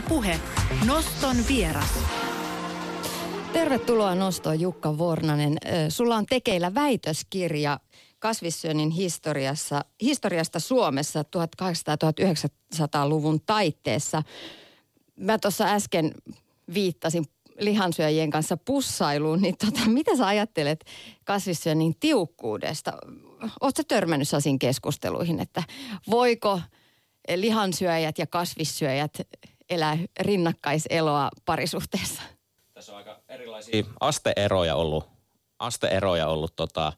Ylepuhe Noston vieras. Tervetuloa Nostoon Jukka Vornanen. Sulla on tekeillä väitöskirja kasvissyönnin historiassa, historiasta Suomessa 1800-1900-luvun taitteessa. Mä tuossa äsken viittasin lihansyöjien kanssa pussailuun, niin tota, mitä sä ajattelet kasvissyönnin tiukkuudesta? Oletko törmännyt sellaisiin keskusteluihin, että voiko lihansyöjät ja kasvissyöjät elää rinnakkaiseloa parisuhteessa? Tässä on aika erilaisia asteeroja ollut, asteeroja ollut tota,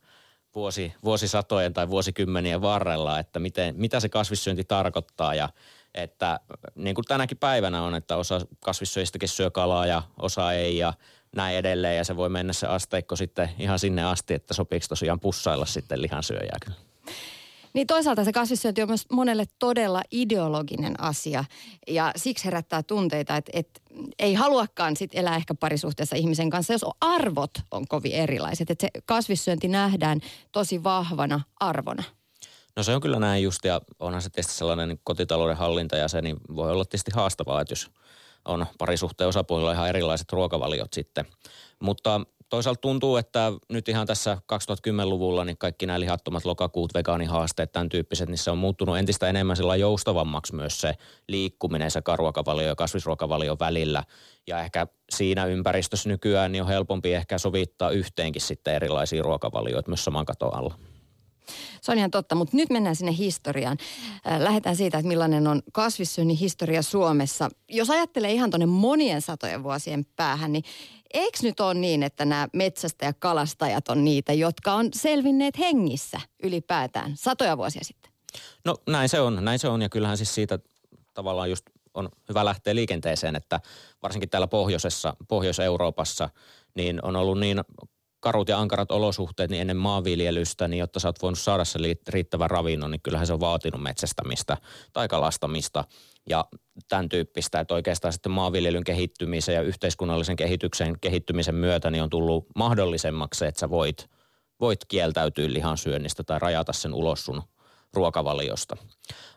vuosi, vuosisatojen tai vuosikymmenien varrella, että miten, mitä se kasvissyönti tarkoittaa ja että niin kuin tänäkin päivänä on, että osa kasvissyöjistäkin syö kalaa ja osa ei ja näin edelleen ja se voi mennä se asteikko sitten ihan sinne asti, että sopiiko tosiaan pussailla sitten lihansyöjää kyllä. Niin toisaalta se kasvissyönti on myös monelle todella ideologinen asia ja siksi herättää tunteita, että, että ei haluakaan sit elää ehkä parisuhteessa ihmisen kanssa, jos arvot on kovin erilaiset. Että se kasvissyönti nähdään tosi vahvana arvona. No se on kyllä näin just ja onhan se tietysti sellainen niin kotitalouden hallinta ja se niin voi olla tietysti haastavaa, että jos on parisuhteen osapuolilla ihan erilaiset ruokavaliot sitten. Mutta toisaalta tuntuu, että nyt ihan tässä 2010-luvulla niin kaikki nämä lihattomat lokakuut, vegaanihaasteet, tämän tyyppiset, niin se on muuttunut entistä enemmän sillä joustavammaksi myös se liikkuminen sekä ruokavalio ja kasvisruokavalio välillä. Ja ehkä siinä ympäristössä nykyään niin on helpompi ehkä sovittaa yhteenkin sitten erilaisia ruokavalioita myös saman katon alla. Se on ihan totta, mutta nyt mennään sinne historiaan. Äh, lähdetään siitä, että millainen on kasvissyönnin historia Suomessa. Jos ajattelee ihan tuonne monien satojen vuosien päähän, niin eikö nyt ole niin, että nämä metsästä ja kalastajat on niitä, jotka on selvinneet hengissä ylipäätään satoja vuosia sitten? No näin se on, näin se on ja kyllähän siis siitä tavallaan just on hyvä lähteä liikenteeseen, että varsinkin täällä pohjoisessa, Pohjois-Euroopassa, niin on ollut niin karut ja ankarat olosuhteet niin ennen maanviljelystä, niin jotta sä oot voinut saada sen riittävän ravinnon, niin kyllähän se on vaatinut metsästämistä tai kalastamista ja tämän tyyppistä, että oikeastaan sitten maanviljelyn kehittymisen ja yhteiskunnallisen kehityksen kehittymisen myötä niin on tullut mahdollisemmaksi se, että sä voit, voit kieltäytyä lihan syönnistä tai rajata sen ulos sun ruokavaliosta.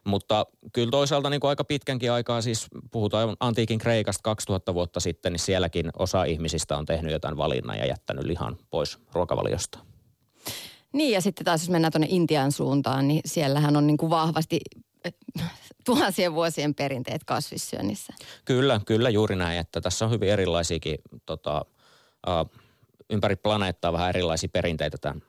Mutta kyllä toisaalta niin kuin aika pitkänkin aikaa, siis puhutaan antiikin Kreikasta 2000 vuotta sitten, niin sielläkin osa ihmisistä on tehnyt jotain valinnan ja jättänyt lihan pois ruokavaliosta. Niin ja sitten taas jos mennään tuonne Intian suuntaan, niin siellähän on niin kuin vahvasti eh, tuhansien vuosien perinteet kasvissyönnissä. Kyllä, kyllä juuri näin, että tässä on hyvin erilaisiakin tota, ympäri planeettaa vähän erilaisia perinteitä tämän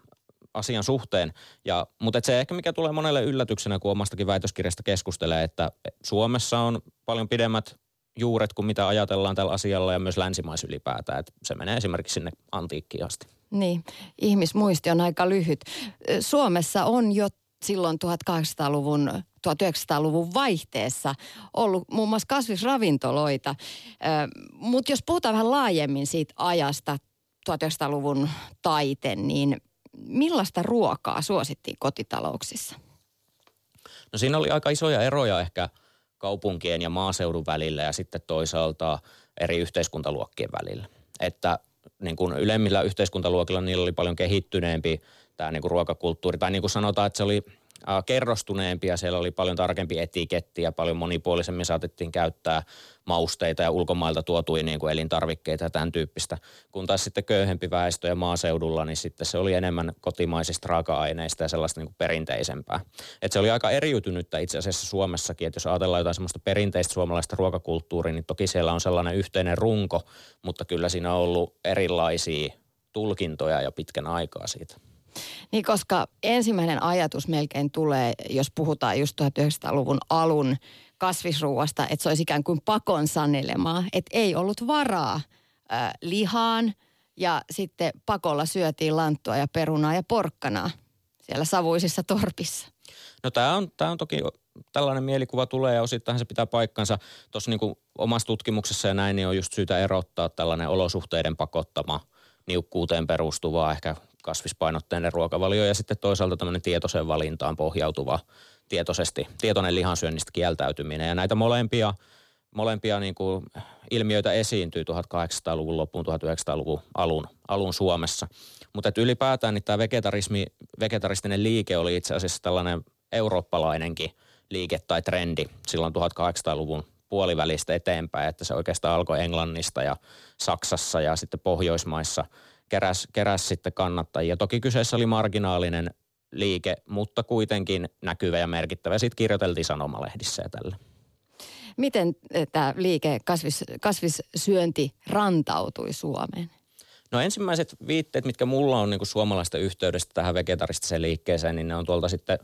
asian suhteen. Ja, mutta se ehkä mikä tulee monelle yllätyksenä, kun omastakin väitöskirjasta keskustelee, että Suomessa on paljon pidemmät juuret kuin mitä ajatellaan tällä asialla ja myös länsimais ylipäätään. Että se menee esimerkiksi sinne antiikkiin asti. Niin, ihmismuisti on aika lyhyt. Suomessa on jo silloin 1800-luvun 1900-luvun vaihteessa ollut muun muassa kasvisravintoloita. Mutta jos puhutaan vähän laajemmin siitä ajasta, 1900-luvun taite, niin millaista ruokaa suosittiin kotitalouksissa? No siinä oli aika isoja eroja ehkä kaupunkien ja maaseudun välillä ja sitten toisaalta eri yhteiskuntaluokkien välillä. Että niin kuin ylemmillä yhteiskuntaluokilla niillä oli paljon kehittyneempi tämä niin kuin ruokakulttuuri. Tai niin kuin sanotaan, että se oli kerrostuneempi ja siellä oli paljon tarkempi etiketti ja paljon monipuolisemmin saatettiin käyttää mausteita ja ulkomailta tuotuja niin kuin elintarvikkeita ja tämän tyyppistä. Kun taas sitten köyhempi väestö ja maaseudulla, niin sitten se oli enemmän kotimaisista raaka-aineista ja sellaista niin kuin perinteisempää. Et se oli aika eriytynyttä itse asiassa Suomessakin, että jos ajatellaan jotain semmoista perinteistä suomalaista ruokakulttuuria, niin toki siellä on sellainen yhteinen runko, mutta kyllä siinä on ollut erilaisia tulkintoja jo pitkän aikaa siitä. Niin, koska ensimmäinen ajatus melkein tulee, jos puhutaan just 1900-luvun alun kasvisruuasta, että se olisi ikään kuin pakon sanelemaa, että ei ollut varaa äh, lihaan ja sitten pakolla syötiin lanttua ja perunaa ja porkkanaa siellä savuisissa torpissa. No tämä on, tämä on toki tällainen mielikuva tulee ja osittain se pitää paikkansa. Tuossa niin omassa tutkimuksessa ja näin niin on just syytä erottaa tällainen olosuhteiden pakottama niukkuuteen perustuva ehkä kasvispainotteinen ruokavalio ja sitten toisaalta tämmöinen tietoisen valintaan pohjautuva tietoisesti, tietoinen lihansyönnistä kieltäytyminen. Ja näitä molempia, molempia niin kuin ilmiöitä esiintyy 1800-luvun loppuun, 1900-luvun alun, alun Suomessa. Mutta ylipäätään niin tämä vegetarismi, vegetaristinen liike oli itse asiassa tällainen eurooppalainenkin liike tai trendi silloin 1800-luvun puolivälistä eteenpäin, että se oikeastaan alkoi Englannista ja Saksassa ja sitten Pohjoismaissa keräs, keräs sitten kannattajia. Toki kyseessä oli marginaalinen liike, mutta kuitenkin näkyvä ja merkittävä. Sitten kirjoiteltiin sanomalehdissä ja tällä. Miten eh, tämä liike kasvis, kasvissyönti rantautui Suomeen? No ensimmäiset viitteet, mitkä mulla on niin kuin suomalaista yhteydestä tähän vegetaristiseen liikkeeseen, niin ne on tuolta sitten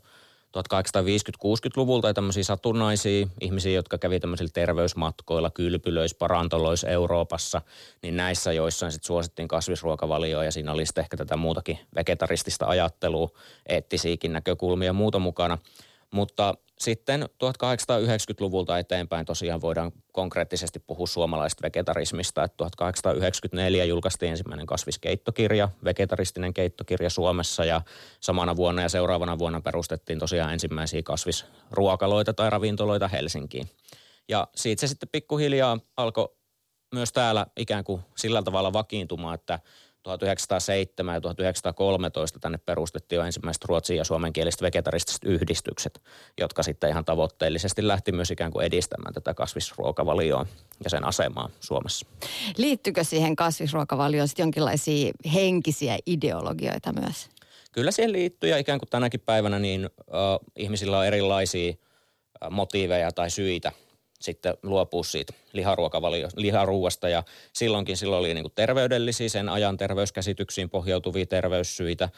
1850-60-luvulta ja tämmöisiä satunnaisia ihmisiä, jotka kävi tämmöisillä terveysmatkoilla, kylpylöissä, parantoloissa Euroopassa, niin näissä joissain sitten suosittiin kasvisruokavalioa ja siinä oli sitten ehkä tätä muutakin vegetaristista ajattelua, eettisiäkin näkökulmia ja muuta mukana. Mutta sitten 1890-luvulta eteenpäin tosiaan voidaan konkreettisesti puhua suomalaisesta vegetarismista. Että 1894 julkaistiin ensimmäinen kasviskeittokirja, vegetaristinen keittokirja Suomessa ja samana vuonna ja seuraavana vuonna perustettiin tosiaan ensimmäisiä kasvisruokaloita tai ravintoloita Helsinkiin. Ja siitä se sitten pikkuhiljaa alkoi myös täällä ikään kuin sillä tavalla vakiintumaan, että – 1907 ja 1913 tänne perustettiin jo ensimmäiset ruotsin ja suomenkieliset vegetaristiset yhdistykset, jotka sitten ihan tavoitteellisesti lähti myös ikään kuin edistämään tätä kasvisruokavalioa ja sen asemaa Suomessa. Liittyykö siihen kasvisruokavalioon sitten jonkinlaisia henkisiä ideologioita myös? Kyllä siihen liittyy ja ikään kuin tänäkin päivänä niin uh, ihmisillä on erilaisia motiiveja tai syitä sitten luopua siitä liharuuasta ja silloinkin silloin oli niin kuin terveydellisiä, sen ajan terveyskäsityksiin pohjautuvia terveyssyitä.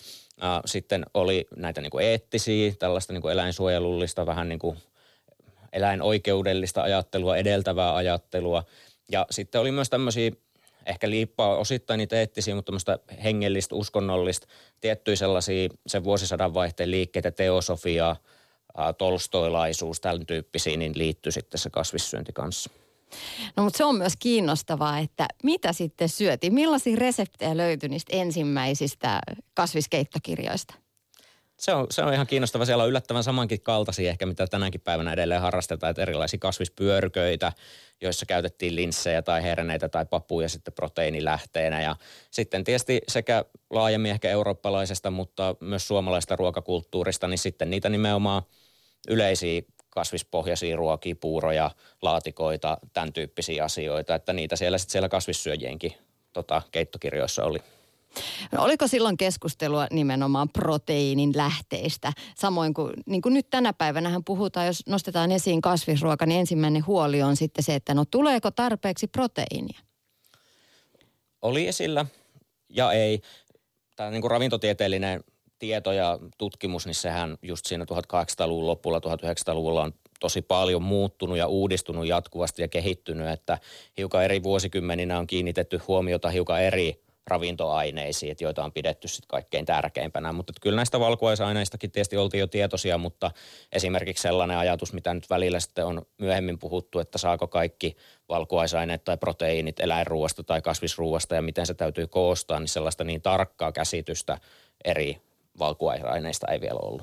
Sitten oli näitä niin kuin eettisiä, tällaista niin kuin eläinsuojelullista, vähän niin kuin eläinoikeudellista ajattelua, edeltävää ajattelua. Ja sitten oli myös tämmöisiä ehkä liippaa osittain niitä eettisiä, mutta tämmöistä hengellistä, uskonnollista, tiettyjä sellaisia sen vuosisadan vaihteen liikkeitä, teosofiaa – tolstoilaisuus, tämän tyyppisiin, niin liittyy sitten se kasvissyönti kanssa. No mutta se on myös kiinnostavaa, että mitä sitten syötiin? Millaisia reseptejä löytyi niistä ensimmäisistä kasviskeittokirjoista? Se on, se on ihan kiinnostava. Siellä on yllättävän samankin kaltaisia ehkä, mitä tänäkin päivänä edelleen harrastetaan, että erilaisia kasvispyörköitä, joissa käytettiin linssejä tai herneitä tai papuja sitten proteiinilähteenä. Ja sitten tietysti sekä laajemmin ehkä eurooppalaisesta, mutta myös suomalaista ruokakulttuurista, niin sitten niitä nimenomaan – yleisiä kasvispohjaisia ruokia, puuroja, laatikoita, tämän tyyppisiä asioita, että niitä siellä sitten siellä kasvissyöjienkin tota, keittokirjoissa oli. No, oliko silloin keskustelua nimenomaan proteiinin lähteistä? Samoin kuin, niin kuin nyt tänä päivänä puhutaan, jos nostetaan esiin kasvisruoka, niin ensimmäinen huoli on sitten se, että no tuleeko tarpeeksi proteiinia? Oli esillä ja ei. Tämä niin kuin ravintotieteellinen tieto ja tutkimus, niin sehän just siinä 1800-luvun lopulla, 1900-luvulla on tosi paljon muuttunut ja uudistunut jatkuvasti ja kehittynyt, että hiukan eri vuosikymmeninä on kiinnitetty huomiota hiukan eri ravintoaineisiin, joita on pidetty sitten kaikkein tärkeimpänä. Mutta kyllä näistä valkuaisaineistakin tietysti oltiin jo tietoisia, mutta esimerkiksi sellainen ajatus, mitä nyt välillä sitten on myöhemmin puhuttu, että saako kaikki valkuaisaineet tai proteiinit eläinruuasta tai kasvisruuasta ja miten se täytyy koostaa, niin sellaista niin tarkkaa käsitystä eri valkuaisaineista ei vielä ollut.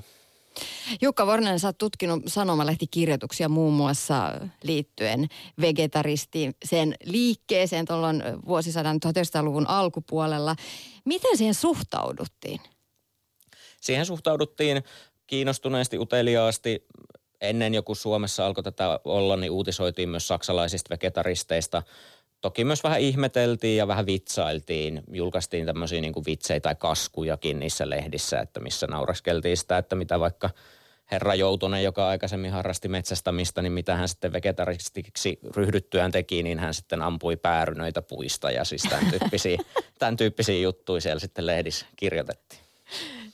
Jukka Vornen, sä oot tutkinut sanomalehtikirjoituksia muun muassa liittyen vegetaristiin, sen liikkeeseen tuolloin vuosisadan 1900-luvun alkupuolella. Miten siihen suhtauduttiin? Siihen suhtauduttiin kiinnostuneesti, uteliaasti. Ennen joku Suomessa alkoi tätä olla, niin uutisoitiin myös saksalaisista vegetaristeista – toki myös vähän ihmeteltiin ja vähän vitsailtiin. Julkaistiin tämmöisiä niin kuin vitsejä tai kaskujakin niissä lehdissä, että missä nauraskeltiin sitä, että mitä vaikka herra Joutonen, joka aikaisemmin harrasti metsästämistä, niin mitä hän sitten vegetaristiksi ryhdyttyään teki, niin hän sitten ampui päärynöitä puista ja siis tämän tyyppisiä, tämän tyyppisiä juttuja siellä sitten lehdissä kirjoitettiin.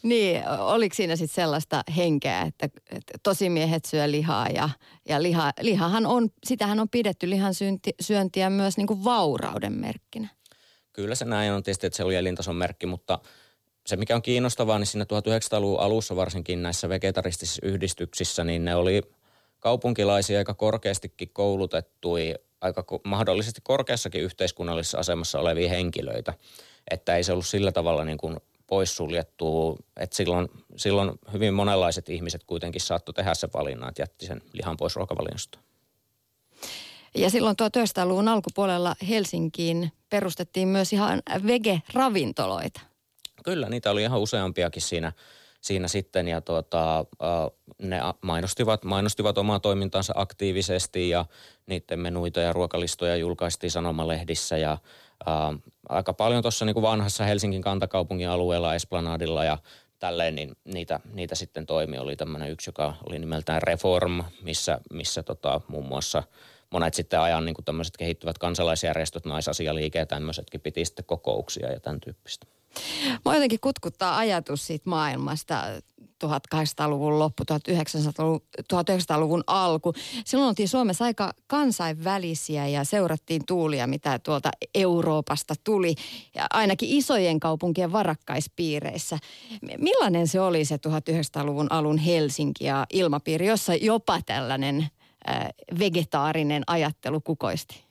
Niin, oliko siinä sitten sellaista henkeä, että, että tosimiehet syö lihaa ja, ja liha, lihahan on, sitähän on pidetty lihan syönti, syöntiä myös niin kuin vaurauden merkkinä. Kyllä se näin on tietysti, että se oli elintason merkki, mutta se mikä on kiinnostavaa, niin siinä 1900-luvun alussa varsinkin näissä vegetaristisissa yhdistyksissä, niin ne oli kaupunkilaisia aika korkeastikin koulutettui, aika mahdollisesti korkeassakin yhteiskunnallisessa asemassa olevia henkilöitä. Että ei se ollut sillä tavalla niin kuin poissuljettu. Että silloin, silloin hyvin monenlaiset ihmiset kuitenkin saattoi tehdä sen valinnan, että jätti sen lihan pois ruokavaliosta. Ja silloin 1900-luvun alkupuolella Helsinkiin perustettiin myös ihan vege-ravintoloita. Kyllä, niitä oli ihan useampiakin siinä, siinä sitten ja tuota, ne mainostivat, mainostivat omaa toimintansa aktiivisesti ja niiden menuita ja ruokalistoja julkaistiin sanomalehdissä ja ää, aika paljon tuossa niin vanhassa Helsingin kantakaupungin alueella Esplanadilla ja tälleen, niin niitä, niitä sitten toimi. Oli tämmöinen yksi, joka oli nimeltään Reform, missä, missä tota, muun muassa monet sitten ajan niin tämmöiset kehittyvät kansalaisjärjestöt, naisasialiike ja tämmöisetkin piti sitten kokouksia ja tämän tyyppistä. Mua jotenkin kutkuttaa ajatus siitä maailmasta 1800-luvun loppu, 1900-luvun, 1900-luvun alku. Silloin oltiin Suomessa aika kansainvälisiä ja seurattiin tuulia, mitä tuolta Euroopasta tuli, ja ainakin isojen kaupunkien varakkaispiireissä. Millainen se oli se 1900-luvun alun Helsinki ja ilmapiiri, jossa jopa tällainen vegetaarinen ajattelu kukoisti?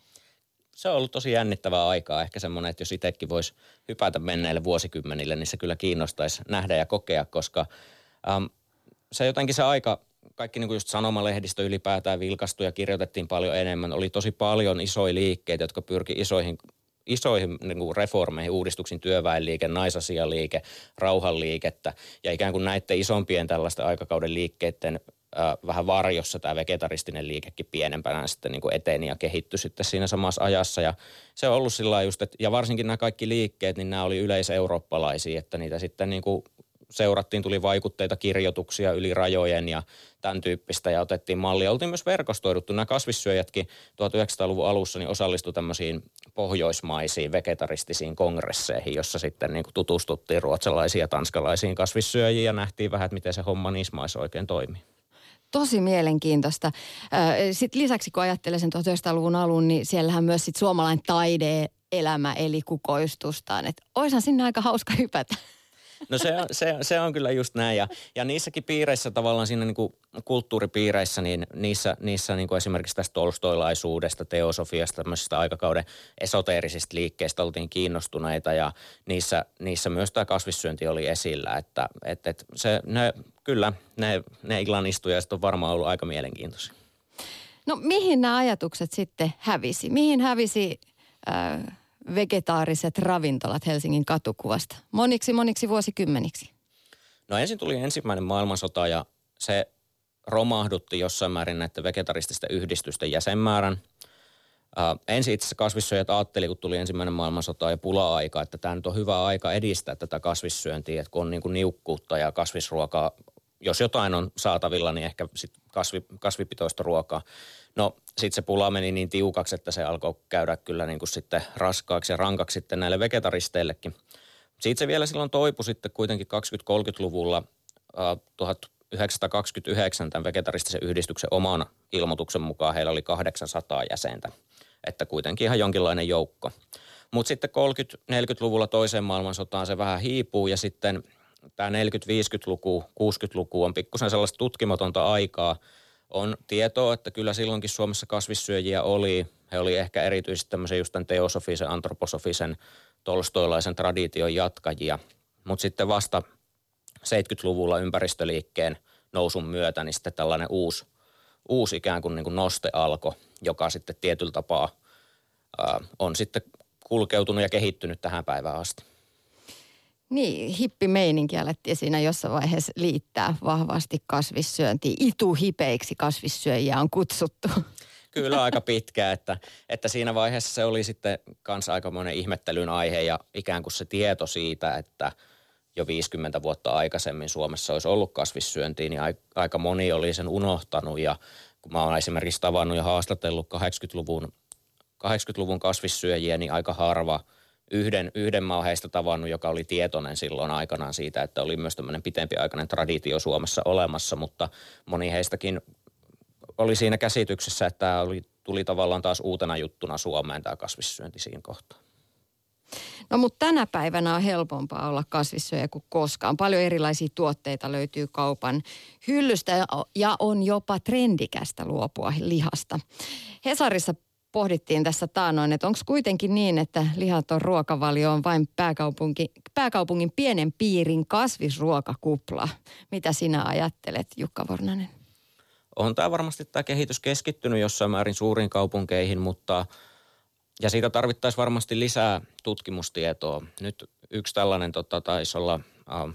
Se on ollut tosi jännittävää aikaa. Ehkä semmoinen, että jos itsekin voisi hypätä menneille vuosikymmenille, niin se kyllä kiinnostaisi nähdä ja kokea, koska äm, se jotenkin se aika, kaikki niin kuin just sanomalehdistö ylipäätään vilkastui ja kirjoitettiin paljon enemmän. Oli tosi paljon isoja liikkeitä, jotka pyrki isoihin isoihin niin kuin reformeihin, uudistuksiin, työväenliike, naisasialiike, rauhanliikettä ja ikään kuin näiden isompien tällaisten aikakauden liikkeiden vähän varjossa tämä vegetaristinen liikekin pienempänä sitten niin kuin eteni ja kehittyi sitten siinä samassa ajassa. Ja se on ollut sillä just, että, ja varsinkin nämä kaikki liikkeet, niin nämä oli yleiseurooppalaisia, että niitä sitten niin kuin seurattiin, tuli vaikutteita, kirjoituksia yli rajojen ja tämän tyyppistä ja otettiin mallia. Oltiin myös verkostoiduttu. Nämä kasvissyöjätkin 1900-luvun alussa niin osallistui tämmöisiin pohjoismaisiin vegetaristisiin kongresseihin, jossa sitten niin tutustuttiin ruotsalaisiin ja tanskalaisiin kasvissyöjiin ja nähtiin vähän, että miten se homma niissä maissa oikein toimii tosi mielenkiintoista. Sitten lisäksi kun ajattelee sen 1900-luvun alun, niin siellähän myös sit suomalainen taide elämä eli kukoistustaan. Että oishan sinne aika hauska hypätä. No se on, se, se on kyllä just näin. Ja, ja niissäkin piireissä tavallaan siinä niin kuin kulttuuripiireissä, niin niissä, niissä niin kuin esimerkiksi tästä tolstoilaisuudesta, teosofiasta, tämmöisestä aikakauden esoteerisista liikkeistä oltiin kiinnostuneita ja niissä, niissä myös tämä kasvissyönti oli esillä. Että et, et se, ne, kyllä, ne, ne illanistujaiset on varmaan ollut aika mielenkiintoisia. No mihin nämä ajatukset sitten hävisi? Mihin hävisi... Äh vegetaariset ravintolat Helsingin katukuvasta? Moniksi, moniksi vuosikymmeniksi. No ensin tuli ensimmäinen maailmansota ja se romahdutti jossain määrin näiden vegetarististen yhdistysten jäsenmäärän. Uh, ensin itse asiassa kasvissyöjät ajatteli, kun tuli ensimmäinen maailmansota ja pula-aika, että tämä nyt on hyvä aika edistää tätä kasvissyöntiä, että kun on niin kuin niukkuutta ja kasvisruokaa, jos jotain on saatavilla, niin ehkä sit kasvi, kasvipitoista ruokaa. No sitten se pula meni niin tiukaksi, että se alkoi käydä kyllä niin kuin sitten raskaaksi ja rankaksi sitten näille vegetaristeillekin. Siitä se vielä silloin toipui sitten kuitenkin 20-30-luvulla äh, 1929 tämän vegetaristisen yhdistyksen oman ilmoituksen mukaan heillä oli 800 jäsentä, että kuitenkin ihan jonkinlainen joukko. Mutta sitten 30-40-luvulla toiseen maailmansotaan se vähän hiipuu ja sitten tämä 40-50-luku, 60-luku on pikkusen sellaista tutkimatonta aikaa – on tietoa, että kyllä silloinkin Suomessa kasvissyöjiä oli. He oli ehkä erityisesti tämmöisen just tämän teosofisen, antroposofisen, tolstoilaisen tradition jatkajia. Mutta sitten vasta 70-luvulla ympäristöliikkeen nousun myötä, niin sitten tällainen uusi, uusi ikään kuin, niin kuin noste alkoi, joka sitten tietyllä tapaa ää, on sitten kulkeutunut ja kehittynyt tähän päivään asti. Niin, hippimeininki alettiin siinä jossain vaiheessa liittää vahvasti kasvissyöntiin. Ituhipeiksi kasvissyöjiä on kutsuttu. Kyllä aika pitkä, että, että siinä vaiheessa se oli sitten kanssa aikamoinen ihmettelyn aihe ja ikään kuin se tieto siitä, että jo 50 vuotta aikaisemmin Suomessa olisi ollut kasvissyöntiä, niin aika moni oli sen unohtanut ja kun mä oon esimerkiksi tavannut ja haastatellut 80-luvun, 80-luvun kasvissyöjiä, niin aika harva – yhden, yhden heistä tavannut, joka oli tietoinen silloin aikanaan siitä, että oli myös tämmöinen pitempiaikainen traditio Suomessa olemassa, mutta moni heistäkin oli siinä käsityksessä, että tämä oli, tuli tavallaan taas uutena juttuna Suomeen tämä kasvissyönti siinä kohtaa. No mutta tänä päivänä on helpompaa olla kasvissyöjä kuin koskaan. Paljon erilaisia tuotteita löytyy kaupan hyllystä ja on jopa trendikästä luopua lihasta. Hesarissa pohdittiin tässä taanoin, että onko kuitenkin niin, että lihaton ruokavalio on vain pääkaupunki, pääkaupungin pienen piirin kasvisruokakupla. Mitä sinä ajattelet, Jukka Vornanen? On tämä varmasti tämä kehitys keskittynyt jossain määrin suuriin kaupunkeihin, mutta ja siitä tarvittaisiin varmasti lisää tutkimustietoa. Nyt yksi tällainen tota, taisi olla äh,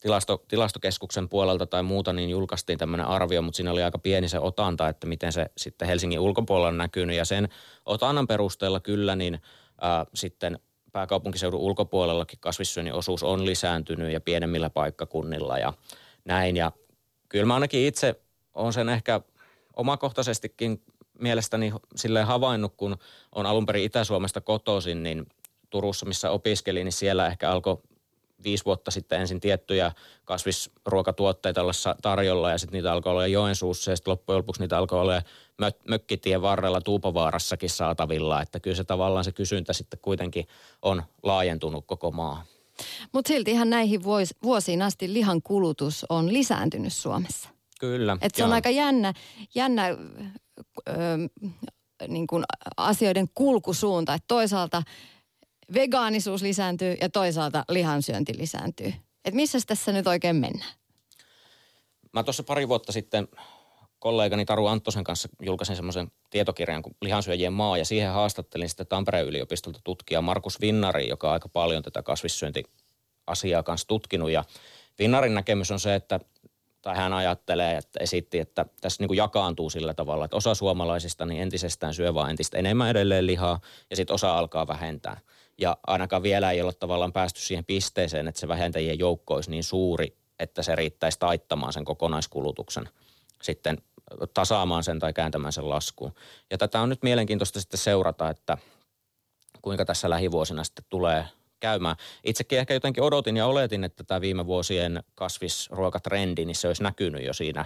tilasto, tilastokeskuksen puolelta tai muuta, niin julkaistiin tämmöinen arvio, mutta siinä oli aika pieni se otanta, että miten se sitten Helsingin ulkopuolella on näkynyt. Ja sen otannan perusteella kyllä, niin ää, sitten pääkaupunkiseudun ulkopuolellakin kasvissyönnin osuus on lisääntynyt ja pienemmillä paikkakunnilla ja näin. Ja kyllä mä ainakin itse olen sen ehkä omakohtaisestikin mielestäni silleen havainnut, kun on alun perin Itä-Suomesta kotoisin, niin Turussa, missä opiskelin, niin siellä ehkä alkoi viisi vuotta sitten ensin tiettyjä kasvisruokatuotteita olla tarjolla ja sitten niitä alkoi olla Joensuussa ja sitten loppujen lopuksi niitä alkoi olla mö- mökkitien varrella Tuupovaarassakin saatavilla. Että kyllä se tavallaan se kysyntä sitten kuitenkin on laajentunut koko maa. Mutta silti ihan näihin vuos, vuosiin asti lihan kulutus on lisääntynyt Suomessa. Kyllä. Et se on aika jännä, jännä ö, niin kuin asioiden kulkusuunta, että toisaalta vegaanisuus lisääntyy ja toisaalta lihansyönti lisääntyy. Et missä tässä nyt oikein mennään? Mä tuossa pari vuotta sitten kollegani Taru Anttosen kanssa julkaisin semmoisen tietokirjan kuin Lihansyöjien maa, ja siihen haastattelin sitten Tampereen yliopistolta tutkija Markus Vinnari, joka on aika paljon tätä kasvissyöntiasiaa kanssa tutkinut, ja Vinnarin näkemys on se, että tai hän ajattelee, että esitti, että tässä niin kuin jakaantuu sillä tavalla, että osa suomalaisista niin entisestään syö vaan entistä enemmän edelleen lihaa ja sitten osa alkaa vähentää. Ja ainakaan vielä ei ole tavallaan päästy siihen pisteeseen, että se vähentäjien joukko olisi niin suuri, että se riittäisi taittamaan sen kokonaiskulutuksen sitten tasaamaan sen tai kääntämään sen laskuun. Ja tätä on nyt mielenkiintoista sitten seurata, että kuinka tässä lähivuosina sitten tulee käymään. Itsekin ehkä jotenkin odotin ja oletin, että tämä viime vuosien kasvisruokatrendi, niin se olisi näkynyt jo siinä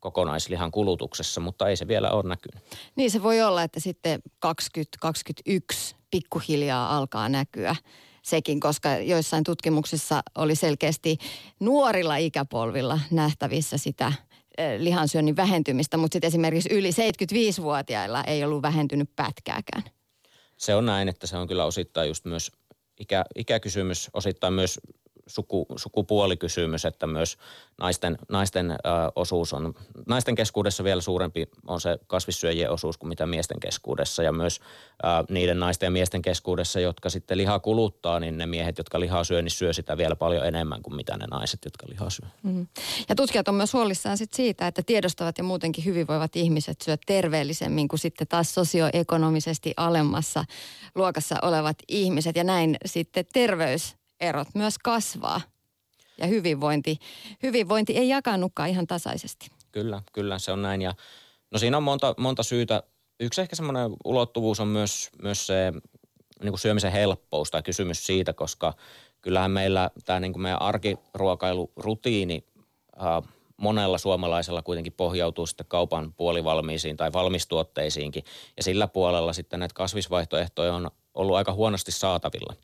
kokonaislihan kulutuksessa, mutta ei se vielä ole näkynyt. Niin se voi olla, että sitten 2021 pikkuhiljaa alkaa näkyä sekin, koska joissain tutkimuksissa oli selkeästi nuorilla ikäpolvilla nähtävissä sitä eh, lihansyönnin vähentymistä, mutta sitten esimerkiksi yli 75-vuotiailla ei ollut vähentynyt pätkääkään. Se on näin, että se on kyllä osittain just myös ikä, ikäkysymys, osittain myös suku, sukupuolikysymys, että myös naisten, naisten ö, osuus on, naisten keskuudessa vielä suurempi on se kasvissyöjien osuus kuin mitä miesten keskuudessa ja myös ö, niiden naisten ja miesten keskuudessa, jotka sitten lihaa kuluttaa, niin ne miehet, jotka lihaa syö, niin syö sitä vielä paljon enemmän kuin mitä ne naiset, jotka lihaa syö. Mm. Ja tutkijat on myös huolissaan sit siitä, että tiedostavat ja muutenkin hyvinvoivat ihmiset syö terveellisemmin kuin sitten taas sosioekonomisesti alemmassa luokassa olevat ihmiset ja näin sitten terveys erot myös kasvaa. Ja hyvinvointi, hyvinvointi ei jakanutkaan ihan tasaisesti. Kyllä, kyllä se on näin. Ja, no siinä on monta, monta syytä. Yksi ehkä semmoinen ulottuvuus on myös, myös se niin kuin syömisen helppous tai kysymys siitä, koska kyllähän meillä tämä niin kuin meidän arkiruokailurutiini äh, monella suomalaisella kuitenkin pohjautuu sitten kaupan puolivalmiisiin tai valmistuotteisiinkin. Ja sillä puolella sitten näitä kasvisvaihtoehtoja on ollut aika huonosti saatavilla.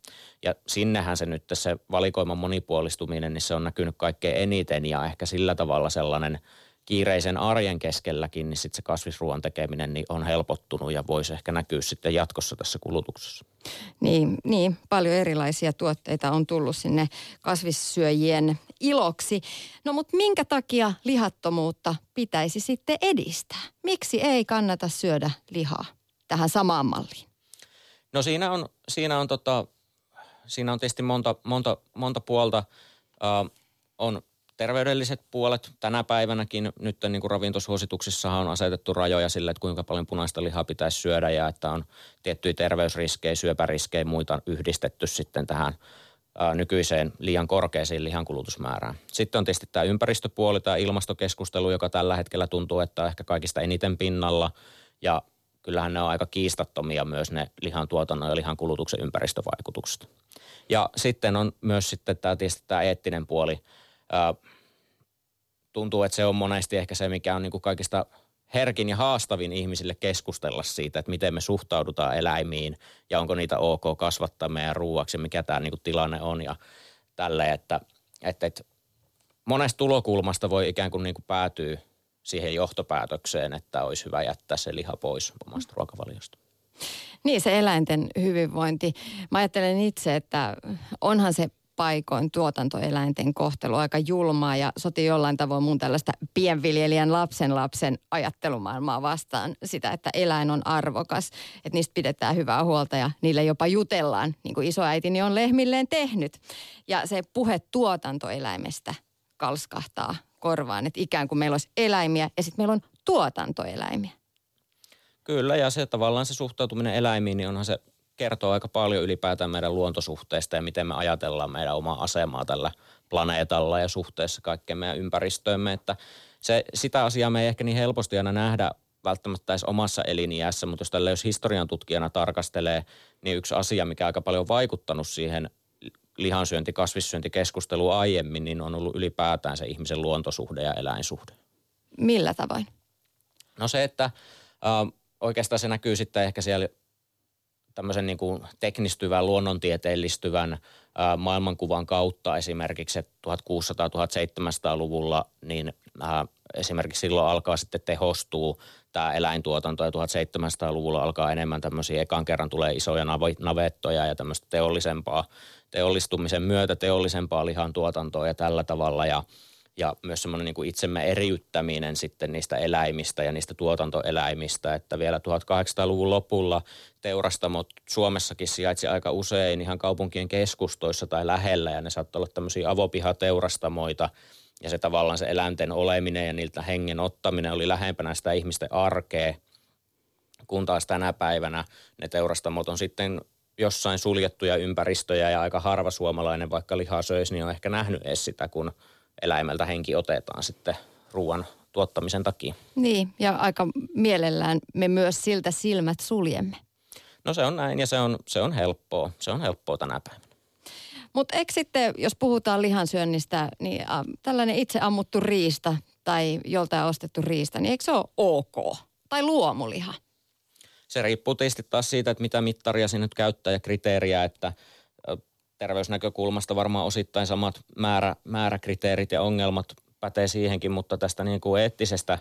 Ja sinnehän se nyt se valikoiman monipuolistuminen, niin se on näkynyt kaikkein eniten ja ehkä sillä tavalla sellainen kiireisen arjen keskelläkin, niin sitten se kasvisruoan tekeminen niin on helpottunut ja voisi ehkä näkyä sitten jatkossa tässä kulutuksessa. Niin, niin, paljon erilaisia tuotteita on tullut sinne kasvissyöjien iloksi. No mutta minkä takia lihattomuutta pitäisi sitten edistää? Miksi ei kannata syödä lihaa tähän samaan malliin? No siinä on, siinä on, tota, siinä on tietysti monta, monta, monta puolta. Uh, on terveydelliset puolet. Tänä päivänäkin nyt niin kuin ravintosuosituksissahan on asetettu rajoja sille, että kuinka paljon punaista lihaa pitäisi syödä ja että on tiettyjä terveysriskejä, syöpäriskejä muita yhdistetty sitten tähän ää, nykyiseen liian korkeaseen lihankulutusmäärään. Sitten on tietysti tämä ympäristöpuoli, tämä ilmastokeskustelu, joka tällä hetkellä tuntuu, että on ehkä kaikista eniten pinnalla ja kyllähän ne on aika kiistattomia myös ne lihan tuotannon ja lihan kulutuksen ympäristövaikutukset. Ja sitten on myös sitten tämä tietysti tämä eettinen puoli. Tuntuu, että se on monesti ehkä se, mikä on niin kuin kaikista herkin ja haastavin ihmisille keskustella siitä, että miten me suhtaudutaan eläimiin ja onko niitä ok kasvattaa meidän ruuaksi mikä tämä niin kuin tilanne on ja tälle, että, että, että monesta tulokulmasta voi ikään kuin, niin kuin päätyä siihen johtopäätökseen, että olisi hyvä jättää se liha pois omasta ruokavaliosta. Niin, se eläinten hyvinvointi. Mä ajattelen itse, että onhan se paikoin tuotantoeläinten kohtelu aika julmaa ja soti jollain tavoin mun tällaista pienviljelijän lapsen lapsen ajattelumaailmaa vastaan sitä, että eläin on arvokas, että niistä pidetään hyvää huolta ja niille jopa jutellaan, niin kuin isoäitini on lehmilleen tehnyt. Ja se puhe tuotantoeläimestä kalskahtaa korvaan, että ikään kuin meillä olisi eläimiä ja sitten meillä on tuotantoeläimiä. Kyllä, ja se tavallaan se suhtautuminen eläimiin, niin onhan se kertoo aika paljon ylipäätään meidän luontosuhteista ja miten me ajatellaan meidän omaa asemaa tällä planeetalla ja suhteessa kaikkeen meidän ympäristöömme. Että se, sitä asiaa me ei ehkä niin helposti aina nähdä välttämättä edes omassa eliniässä, mutta jos tällä jos historian tutkijana tarkastelee, niin yksi asia, mikä aika paljon vaikuttanut siihen lihansyönti, kasvissyöntikeskusteluun aiemmin, niin on ollut ylipäätään se ihmisen luontosuhde ja eläinsuhde. Millä tavoin? No se, että äh, oikeastaan se näkyy sitten ehkä siellä tämmöisen niin kuin teknistyvän, luonnontieteellistyvän ää, maailmankuvan kautta esimerkiksi 1600-1700-luvulla, niin ää, esimerkiksi silloin alkaa sitten tehostua tämä eläintuotanto ja 1700-luvulla alkaa enemmän tämmöisiä, ekan kerran tulee isoja navettoja ja tämmöistä teollisempaa, teollistumisen myötä teollisempaa lihantuotantoa ja tällä tavalla. Ja – ja myös semmoinen niin itsemme eriyttäminen sitten niistä eläimistä ja niistä tuotantoeläimistä, että vielä 1800-luvun lopulla teurastamot Suomessakin sijaitsi aika usein ihan kaupunkien keskustoissa tai lähellä ja ne saattoi olla tämmöisiä avopihateurastamoita. Ja se tavallaan se eläinten oleminen ja niiltä hengen ottaminen oli lähempänä sitä ihmisten arkea, kun taas tänä päivänä ne teurastamot on sitten jossain suljettuja ympäristöjä ja aika harva suomalainen, vaikka lihaa söisi, niin on ehkä nähnyt edes sitä, kun – eläimeltä henki otetaan sitten ruoan tuottamisen takia. Niin, ja aika mielellään me myös siltä silmät suljemme. No se on näin ja se on, se on helppoa. Se on helppoa tänä päivänä. Mutta eikö sitten, jos puhutaan lihansyönnistä, niin äh, tällainen itse ammuttu riista tai joltain ostettu riista, niin eikö se ole ok? Tai luomuliha? Se riippuu tietysti taas siitä, että mitä mittaria sinne käyttää ja kriteeriä, että terveysnäkökulmasta varmaan osittain samat määrä, määräkriteerit ja ongelmat pätee siihenkin, mutta tästä niin kuin eettisestä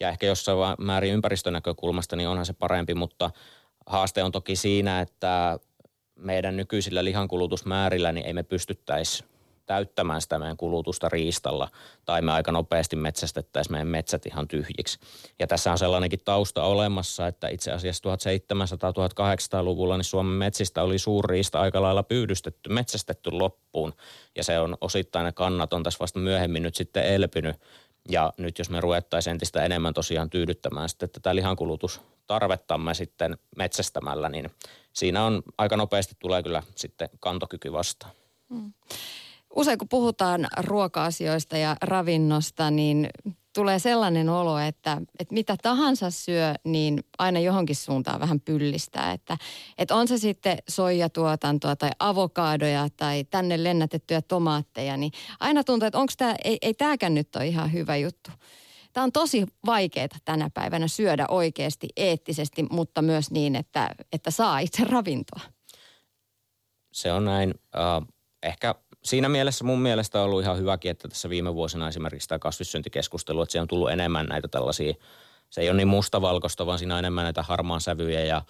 ja ehkä jossain määrin ympäristönäkökulmasta, niin onhan se parempi, mutta haaste on toki siinä, että meidän nykyisillä lihankulutusmäärillä niin ei me pystyttäisi täyttämään sitä meidän kulutusta riistalla tai me aika nopeasti metsästettäisiin meidän metsät ihan tyhjiksi. Ja tässä on sellainenkin tausta olemassa, että itse asiassa 1700-1800-luvulla niin Suomen metsistä oli suurriista aika lailla pyydystetty, metsästetty loppuun ja se on osittain ne kannat on tässä vasta myöhemmin nyt sitten elpynyt ja nyt jos me ruvettaisiin entistä enemmän tosiaan tyydyttämään sitten tätä lihankulutustarvettamme sitten metsästämällä, niin siinä on aika nopeasti tulee kyllä sitten kantokyky vastaan. Hmm. Usein kun puhutaan ruoka-asioista ja ravinnosta, niin tulee sellainen olo, että, että mitä tahansa syö, niin aina johonkin suuntaan vähän pyllistää. Että, että on se sitten soijatuotantoa tai avokaadoja tai tänne lennätettyjä tomaatteja, niin aina tuntuu, että onko tämä, ei, ei tämäkään nyt ole ihan hyvä juttu. Tämä on tosi vaikeaa tänä päivänä syödä oikeasti, eettisesti, mutta myös niin, että, että saa itse ravintoa. Se on näin. Uh, ehkä siinä mielessä mun mielestä on ollut ihan hyväkin, että tässä viime vuosina esimerkiksi tämä kasvissyöntikeskustelu, että se on tullut enemmän näitä tällaisia, se ei ole niin mustavalkoista, vaan siinä on enemmän näitä harmaan sävyjä ja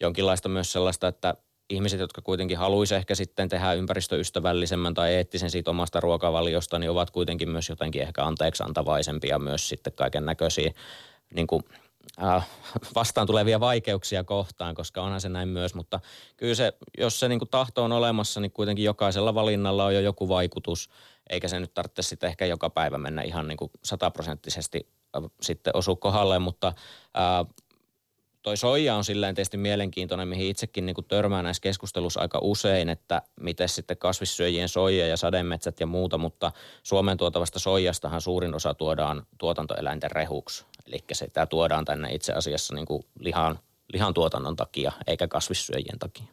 jonkinlaista myös sellaista, että ihmiset, jotka kuitenkin haluaisi ehkä sitten tehdä ympäristöystävällisemmän tai eettisen siitä omasta ruokavaliosta, niin ovat kuitenkin myös jotenkin ehkä anteeksi antavaisempia myös sitten kaiken näköisiä niin kuin äh, vastaan tulevia vaikeuksia kohtaan, koska onhan se näin myös, mutta kyllä se, jos se niin kuin tahto on olemassa, niin kuitenkin jokaisella valinnalla on jo joku vaikutus, eikä se nyt tarvitse sitten ehkä joka päivä mennä ihan niin kuin sataprosenttisesti äh, sitten osu kohdalle, mutta äh, toi soija on silleen tietysti mielenkiintoinen, mihin itsekin niin kuin törmään näissä keskustelussa aika usein, että miten sitten kasvissyöjien soija ja sademetsät ja muuta, mutta Suomen tuotavasta soijastahan suurin osa tuodaan tuotantoeläinten rehuksi. Eli se tämä tuodaan tänne itse asiassa niin kuin lihan, lihan tuotannon takia, eikä kasvissyöjien takia.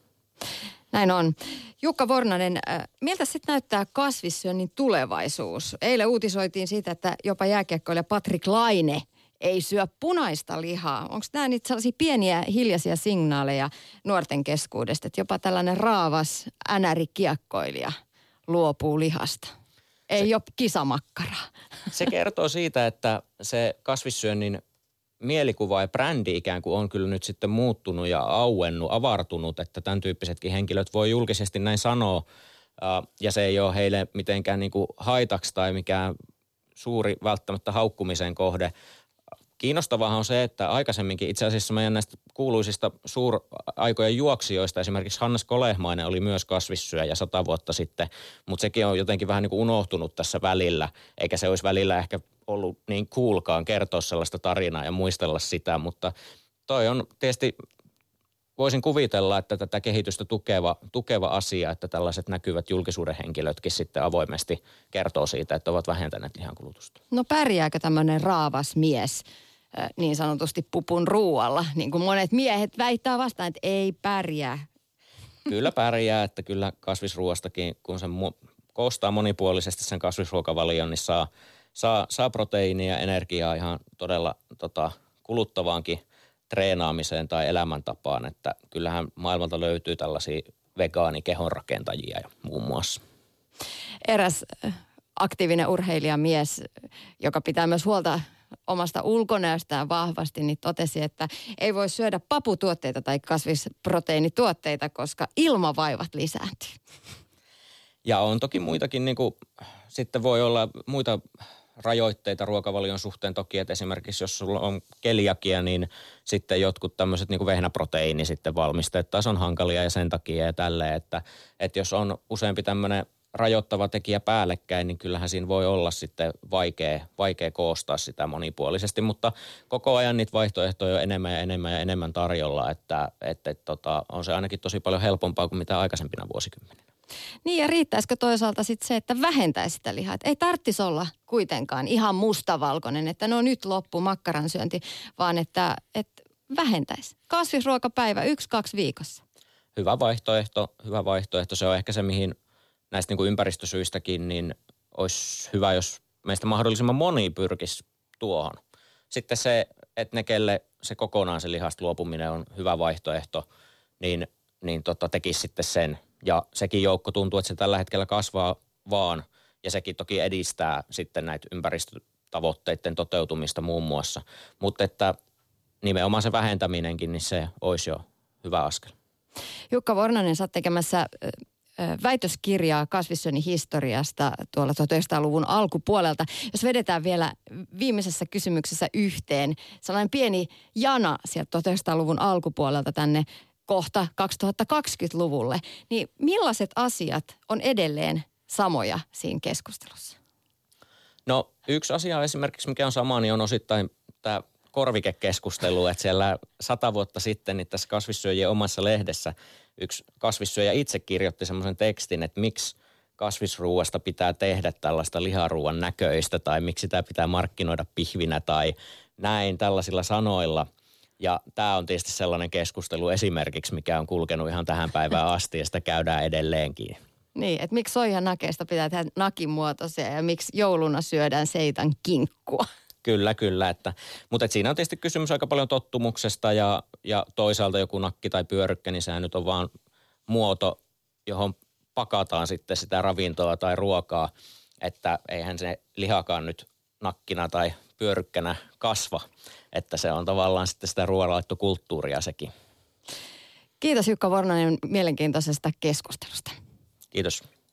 Näin on. Jukka Vornanen, äh, miltä sitten näyttää kasvissyönnin tulevaisuus? Eilen uutisoitiin siitä, että jopa jääkiekkoilija Patrick Laine ei syö punaista lihaa. Onko nämä niitä sellaisia pieniä hiljaisia signaaleja nuorten keskuudesta, että jopa tällainen raavas änärikiekkoilija luopuu lihasta? Ei se, ole kisamakkaraa. Se kertoo siitä, että se kasvissyönnin mielikuva ja brändi ikään kuin on kyllä nyt sitten muuttunut ja auennut, avartunut, että tämän tyyppisetkin henkilöt voi julkisesti näin sanoa. ja se ei ole heille mitenkään niin kuin haitaksi tai mikään suuri välttämättä haukkumisen kohde. Kiinnostavaa on se, että aikaisemminkin itse asiassa meidän näistä kuuluisista suuraikojen juoksijoista, esimerkiksi Hannes Kolehmainen oli myös kasvissyöjä sata vuotta sitten, mutta sekin on jotenkin vähän niin kuin unohtunut tässä välillä, eikä se olisi välillä ehkä ollut niin kuulkaan kertoa sellaista tarinaa ja muistella sitä, mutta toi on tietysti voisin kuvitella, että tätä kehitystä tukeva, tukeva asia, että tällaiset näkyvät julkisuuden henkilötkin sitten avoimesti kertoo siitä, että ovat vähentäneet lihankulutusta. No pärjääkö tämmöinen raavas mies niin sanotusti pupun ruualla, niin kuin monet miehet väittää vastaan, että ei pärjää? Kyllä pärjää, että kyllä kasvisruoastakin, kun se mu- koostaa monipuolisesti sen kasvisruokavalion, niin saa, saa, saa proteiinia ja energiaa ihan todella tota, kuluttavaankin treenaamiseen tai elämäntapaan, että kyllähän maailmalta löytyy tällaisia vegaanikehonrakentajia ja muun muassa. Eräs aktiivinen urheilijamies, joka pitää myös huolta omasta ulkonäöstään vahvasti, niin totesi, että ei voi syödä paputuotteita tai kasvisproteiinituotteita, koska ilmavaivat lisääntyy. Ja on toki muitakin, niin kuin, sitten voi olla muita rajoitteita ruokavalion suhteen toki, että esimerkiksi jos sulla on keliakia, niin sitten jotkut tämmöiset niin vehnäproteiini sitten valmisteet taas on hankalia ja sen takia ja tälleen, että, että jos on useampi tämmöinen rajoittava tekijä päällekkäin, niin kyllähän siinä voi olla sitten vaikea, vaikea koostaa sitä monipuolisesti, mutta koko ajan niitä vaihtoehtoja on enemmän ja enemmän ja enemmän tarjolla, että, että, tota, on se ainakin tosi paljon helpompaa kuin mitä aikaisempina vuosikymmeninä. Niin ja riittäisikö toisaalta sitten se, että vähentäisi sitä lihaa? Et ei tarvitsisi olla kuitenkaan ihan mustavalkoinen, että no nyt loppu makkaran syönti, vaan että, että vähentäisi. Kasvisruokapäivä yksi, kaksi viikossa. Hyvä vaihtoehto, hyvä vaihtoehto. Se on ehkä se, mihin näistä niin kuin ympäristösyistäkin, niin olisi hyvä, jos meistä mahdollisimman moni pyrkisi tuohon. Sitten se, että ne, kelle se kokonaan se lihasta luopuminen on hyvä vaihtoehto, niin, niin tota, tekisi sitten sen. Ja sekin joukko tuntuu, että se tällä hetkellä kasvaa vaan, ja sekin toki edistää sitten näitä ympäristötavoitteiden toteutumista muun muassa. Mutta että nimenomaan se vähentäminenkin, niin se olisi jo hyvä askel. Jukka Vornanen, sä tekemässä väitöskirjaa kasvissyönnin historiasta tuolla 1900-luvun alkupuolelta. Jos vedetään vielä viimeisessä kysymyksessä yhteen, sellainen pieni jana sieltä 1900-luvun alkupuolelta tänne kohta 2020-luvulle, niin millaiset asiat on edelleen samoja siinä keskustelussa? No yksi asia esimerkiksi, mikä on sama, niin on osittain tämä korvikekeskustelu, että siellä sata vuotta sitten niin tässä kasvissyöjien omassa lehdessä yksi kasvissyöjä itse kirjoitti semmoisen tekstin, että miksi kasvisruuasta pitää tehdä tällaista liharuuan näköistä tai miksi sitä pitää markkinoida pihvinä tai näin tällaisilla sanoilla. Ja tämä on tietysti sellainen keskustelu esimerkiksi, mikä on kulkenut ihan tähän päivään asti ja sitä käydään edelleenkin. Niin, että miksi soijan nakeista pitää tehdä nakin muotoisia ja miksi jouluna syödään seitan kinkkua. Kyllä, kyllä. Että, mutta et siinä on tietysti kysymys aika paljon tottumuksesta ja, ja toisaalta joku nakki tai pyörykkä, niin sehän nyt on vaan muoto, johon pakataan sitten sitä ravintoa tai ruokaa, että eihän se lihakaan nyt nakkina tai pyörykkänä kasva, että se on tavallaan sitten sitä ruoanlaittokulttuuria sekin. Kiitos Jukka Vornanen mielenkiintoisesta keskustelusta. Kiitos.